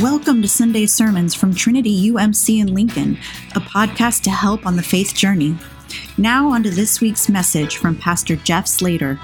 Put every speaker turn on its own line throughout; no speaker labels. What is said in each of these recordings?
Welcome to Sunday Sermons from Trinity UMC in Lincoln, a podcast to help on the faith journey. Now, on to this week's message from Pastor Jeff Slater.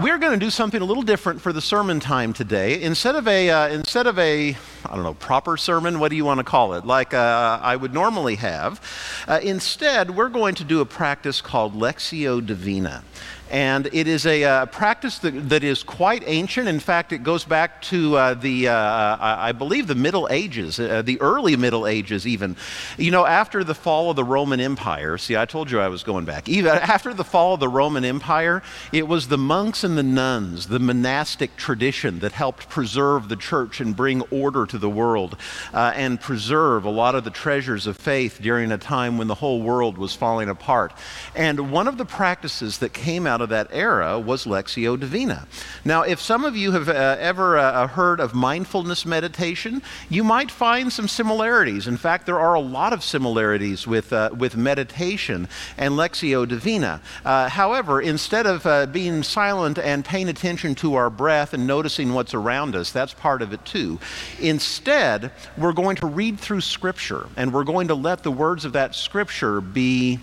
We're going to do something a little different for the sermon time today. Instead of a, uh, instead of a, I don't know, proper sermon, what do you want to call it? Like uh, I would normally have. Uh, instead, we're going to do a practice called Lectio Divina. And it is a uh, practice that, that is quite ancient. In fact, it goes back to uh, the, uh, I believe, the Middle Ages, uh, the early Middle Ages, even. You know, after the fall of the Roman Empire, see, I told you I was going back. Even after the fall of the Roman Empire, it was the monks and the nuns, the monastic tradition, that helped preserve the church and bring order to the world uh, and preserve a lot of the treasures of faith during a time when the whole world was falling apart. And one of the practices that came out of that era was Lectio Divina. Now, if some of you have uh, ever uh, uh, heard of mindfulness meditation, you might find some similarities. In fact, there are a lot of similarities with, uh, with meditation and Lectio Divina. Uh, however, instead of uh, being silent and paying attention to our breath and noticing what's around us, that's part of it too. Instead, we're going to read through Scripture and we're going to let the words of that Scripture be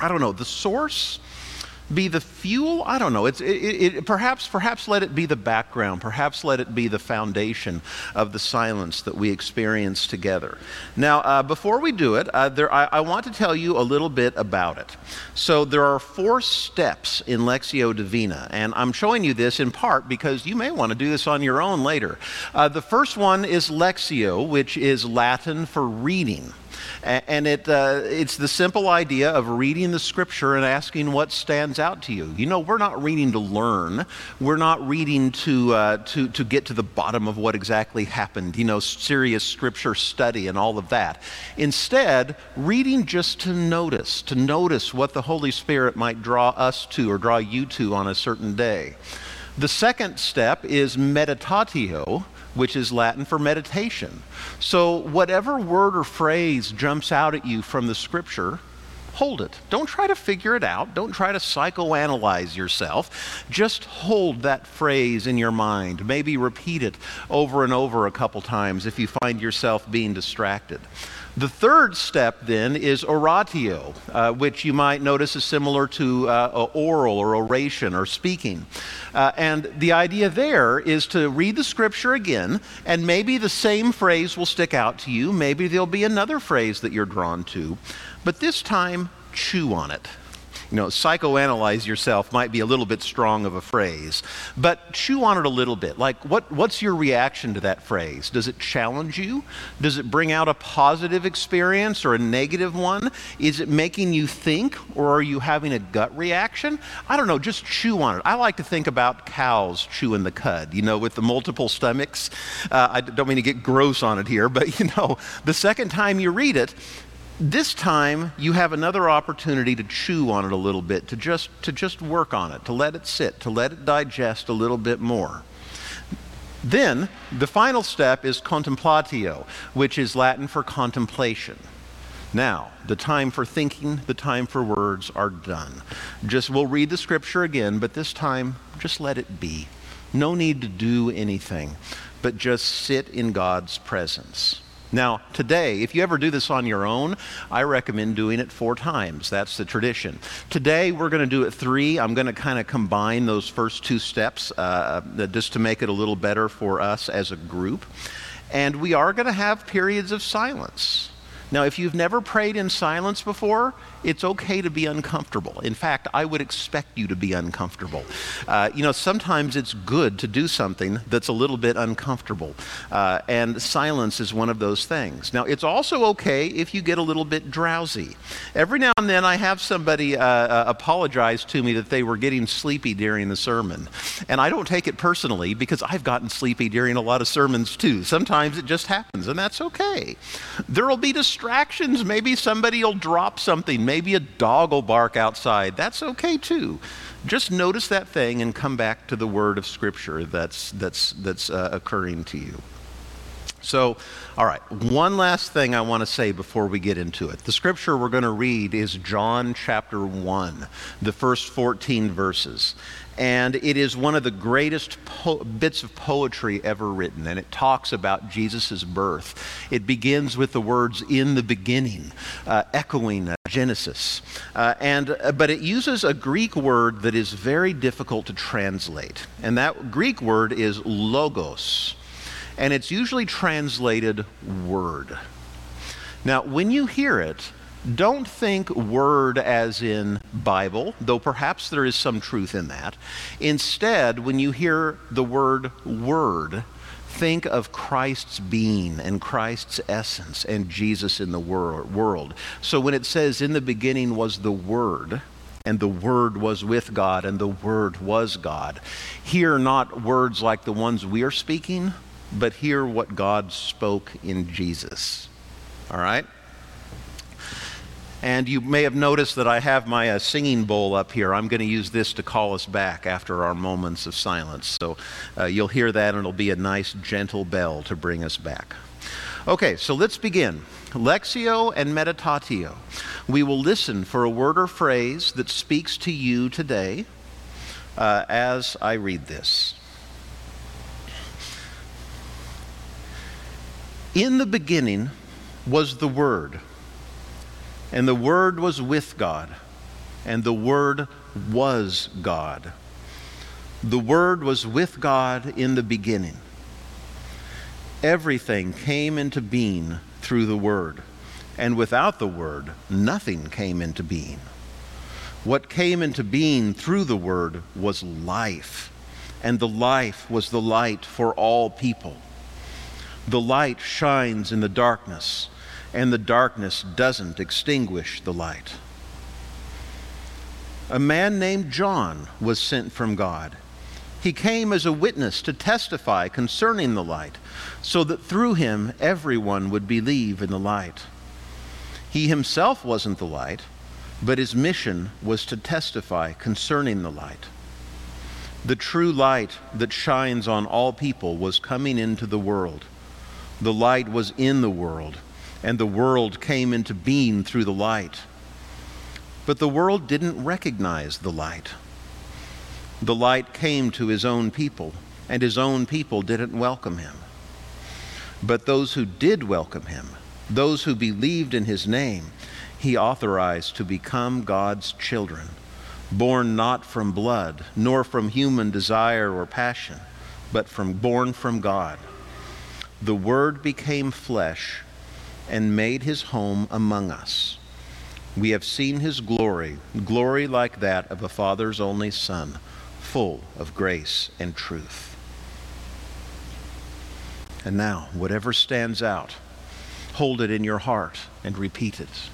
I don't know, the source be the fuel? I don't know. It's, it, it, perhaps, perhaps let it be the background. Perhaps let it be the foundation of the silence that we experience together. Now, uh, before we do it, uh, there, I, I, want to tell you a little bit about it. So, there are four steps in Lectio Divina, and I'm showing you this in part because you may want to do this on your own later. Uh, the first one is Lectio, which is Latin for reading. And it, uh, it's the simple idea of reading the scripture and asking what stands out to you. You know, we're not reading to learn, we're not reading to, uh, to, to get to the bottom of what exactly happened, you know, serious scripture study and all of that. Instead, reading just to notice, to notice what the Holy Spirit might draw us to or draw you to on a certain day. The second step is meditatio, which is Latin for meditation. So, whatever word or phrase jumps out at you from the scripture, hold it. Don't try to figure it out. Don't try to psychoanalyze yourself. Just hold that phrase in your mind. Maybe repeat it over and over a couple times if you find yourself being distracted. The third step then is oratio, uh, which you might notice is similar to uh, oral or oration or speaking. Uh, and the idea there is to read the scripture again, and maybe the same phrase will stick out to you. Maybe there'll be another phrase that you're drawn to. But this time, chew on it you know, psychoanalyze yourself might be a little bit strong of a phrase, but chew on it a little bit. Like, what, what's your reaction to that phrase? Does it challenge you? Does it bring out a positive experience or a negative one? Is it making you think, or are you having a gut reaction? I don't know, just chew on it. I like to think about cows chewing the cud, you know, with the multiple stomachs. Uh, I don't mean to get gross on it here, but, you know, the second time you read it, this time you have another opportunity to chew on it a little bit, to just, to just work on it, to let it sit, to let it digest a little bit more. Then the final step is contemplatio, which is Latin for contemplation. Now, the time for thinking, the time for words are done. Just we'll read the scripture again, but this time just let it be. No need to do anything, but just sit in God's presence. Now, today, if you ever do this on your own, I recommend doing it four times. That's the tradition. Today, we're going to do it three. I'm going to kind of combine those first two steps uh, just to make it a little better for us as a group. And we are going to have periods of silence. Now, if you've never prayed in silence before, it's okay to be uncomfortable. In fact, I would expect you to be uncomfortable. Uh, you know, sometimes it's good to do something that's a little bit uncomfortable, uh, and silence is one of those things. Now, it's also okay if you get a little bit drowsy. Every now and then, I have somebody uh, uh apologize to me that they were getting sleepy during the sermon, and I don't take it personally because I've gotten sleepy during a lot of sermons too. Sometimes it just happens, and that's okay. There will be distractions. Maybe somebody will drop something Maybe a dog will bark outside. That's okay too. Just notice that thing and come back to the word of Scripture that's, that's, that's uh, occurring to you. So, all right, one last thing I want to say before we get into it. The scripture we're going to read is John chapter 1, the first 14 verses. And it is one of the greatest po- bits of poetry ever written, and it talks about Jesus' birth. It begins with the words, in the beginning, uh, echoing uh, Genesis. Uh, and, uh, but it uses a Greek word that is very difficult to translate, and that Greek word is logos and it's usually translated word. Now, when you hear it, don't think word as in Bible, though perhaps there is some truth in that. Instead, when you hear the word word, think of Christ's being and Christ's essence and Jesus in the wor- world. So when it says, in the beginning was the Word, and the Word was with God, and the Word was God, hear not words like the ones we are speaking but hear what God spoke in Jesus. All right? And you may have noticed that I have my uh, singing bowl up here. I'm going to use this to call us back after our moments of silence. So uh, you'll hear that, and it'll be a nice, gentle bell to bring us back. Okay, so let's begin. Lectio and meditatio. We will listen for a word or phrase that speaks to you today uh, as I read this. In the beginning was the Word, and the Word was with God, and the Word was God. The Word was with God in the beginning. Everything came into being through the Word, and without the Word, nothing came into being. What came into being through the Word was life, and the life was the light for all people. The light shines in the darkness, and the darkness doesn't extinguish the light. A man named John was sent from God. He came as a witness to testify concerning the light, so that through him everyone would believe in the light. He himself wasn't the light, but his mission was to testify concerning the light. The true light that shines on all people was coming into the world. The light was in the world, and the world came into being through the light. But the world didn't recognize the light. The light came to his own people, and his own people didn't welcome him. But those who did welcome him, those who believed in his name, he authorized to become God's children, born not from blood, nor from human desire or passion, but from born from God. The Word became flesh and made his home among us. We have seen his glory, glory like that of a Father's only Son, full of grace and truth. And now, whatever stands out, hold it in your heart and repeat it.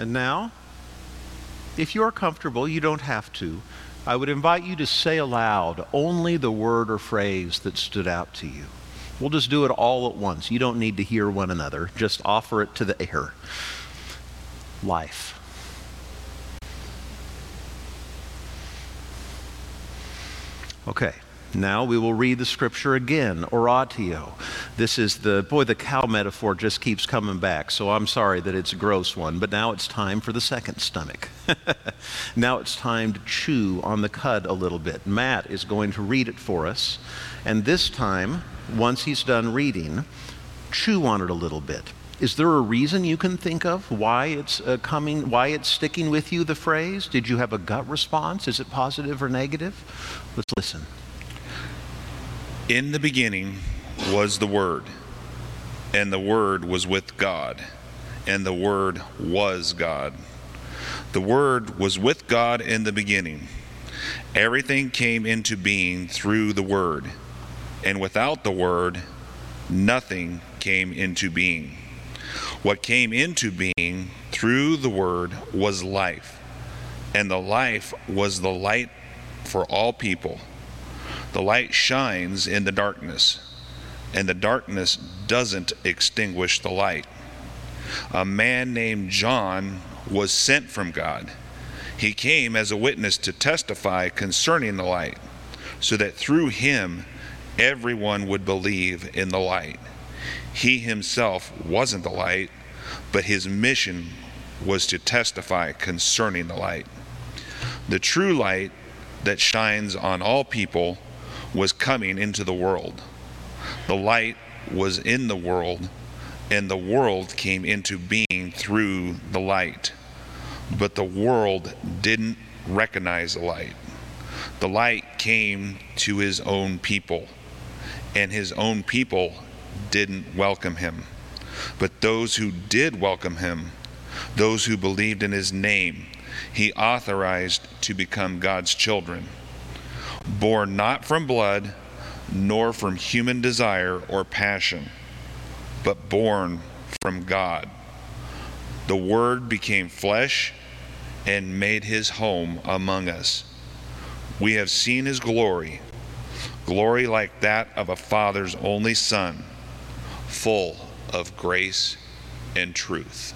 And now, if you are comfortable, you don't have to. I would invite you to say aloud only the word or phrase that stood out to you. We'll just do it all at once. You don't need to hear one another, just offer it to the air. Life. Okay. Now we will read the scripture again, oratio. This is the, boy, the cow metaphor just keeps coming back, so I'm sorry that it's a gross one, but now it's time for the second stomach. now it's time to chew on the cud a little bit. Matt is going to read it for us, and this time, once he's done reading, chew on it a little bit. Is there a reason you can think of why it's uh, coming, why it's sticking with you, the phrase? Did you have a gut response? Is it positive or negative? Let's listen.
In the beginning was the Word, and the Word was with God, and the Word was God. The Word was with God in the beginning. Everything came into being through the Word, and without the Word, nothing came into being. What came into being through the Word was life, and the life was the light for all people. The light shines in the darkness, and the darkness doesn't extinguish the light. A man named John was sent from God. He came as a witness to testify concerning the light, so that through him everyone would believe in the light. He himself wasn't the light, but his mission was to testify concerning the light. The true light that shines on all people was coming into the world. The light was in the world, and the world came into being through the light. But the world didn't recognize the light. The light came to his own people, and his own people didn't welcome him. But those who did welcome him, those who believed in his name, he authorized to become God's children born not from blood, nor from human desire or passion, but born from God. The Word became flesh and made his home among us. We have seen his glory, glory like that of a Father's only Son, full of grace and truth.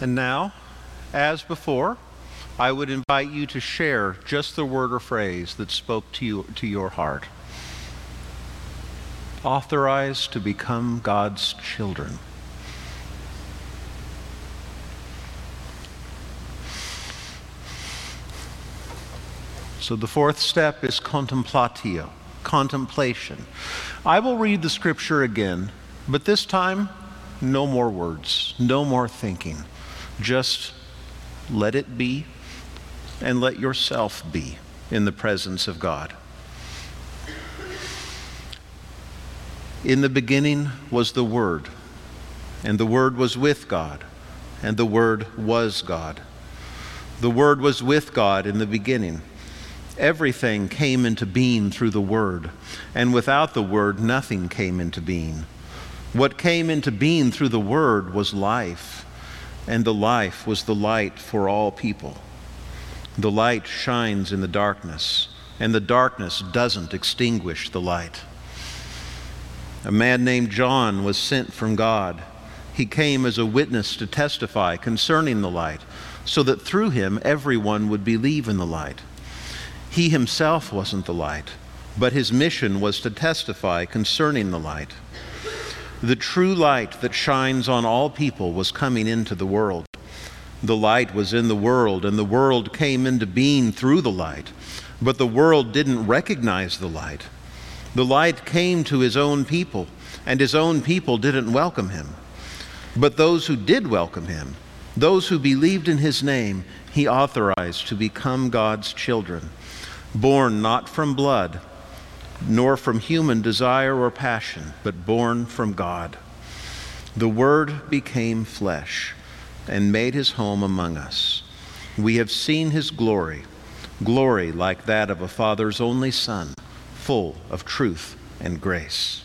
And now, as before, I would invite you to share just the word or phrase that spoke to you to your heart. Authorized to become God's children. So the fourth step is contemplatio, contemplation. I will read the scripture again, but this time, no more words, no more thinking. Just let it be and let yourself be in the presence of God. In the beginning was the Word, and the Word was with God, and the Word was God. The Word was with God in the beginning. Everything came into being through the Word, and without the Word, nothing came into being. What came into being through the Word was life and the life was the light for all people. The light shines in the darkness, and the darkness doesn't extinguish the light. A man named John was sent from God. He came as a witness to testify concerning the light, so that through him everyone would believe in the light. He himself wasn't the light, but his mission was to testify concerning the light. The true light that shines on all people was coming into the world. The light was in the world, and the world came into being through the light, but the world didn't recognize the light. The light came to his own people, and his own people didn't welcome him. But those who did welcome him, those who believed in his name, he authorized to become God's children, born not from blood, nor from human desire or passion, but born from God. The Word became flesh and made his home among us. We have seen his glory, glory like that of a Father's only Son, full of truth and grace.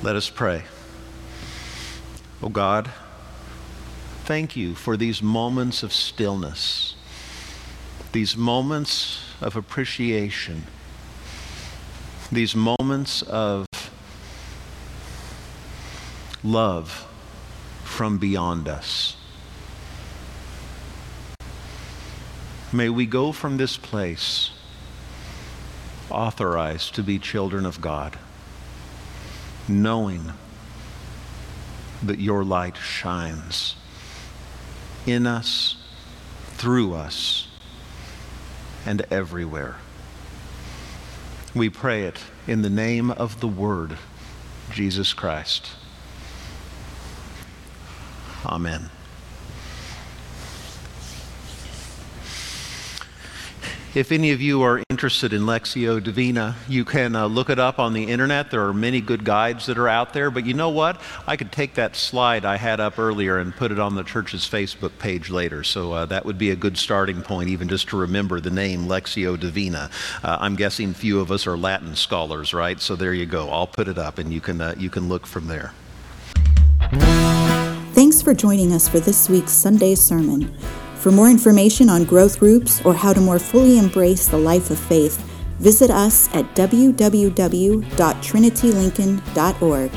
Let us pray. Oh God, thank you for these moments of stillness, these moments of appreciation, these moments of love from beyond us. May we go from this place authorized to be children of God knowing that your light shines in us, through us, and everywhere. We pray it in the name of the Word, Jesus Christ. Amen. If any of you are interested in Lectio Divina, you can uh, look it up on the internet. There are many good guides that are out there. But you know what? I could take that slide I had up earlier and put it on the church's Facebook page later. So uh, that would be a good starting point, even just to remember the name Lectio Divina. Uh, I'm guessing few of us are Latin scholars, right? So there you go. I'll put it up and you can, uh, you can look from there.
Thanks for joining us for this week's Sunday sermon. For more information on growth groups or how to more fully embrace the life of faith, visit us at www.trinitylincoln.org.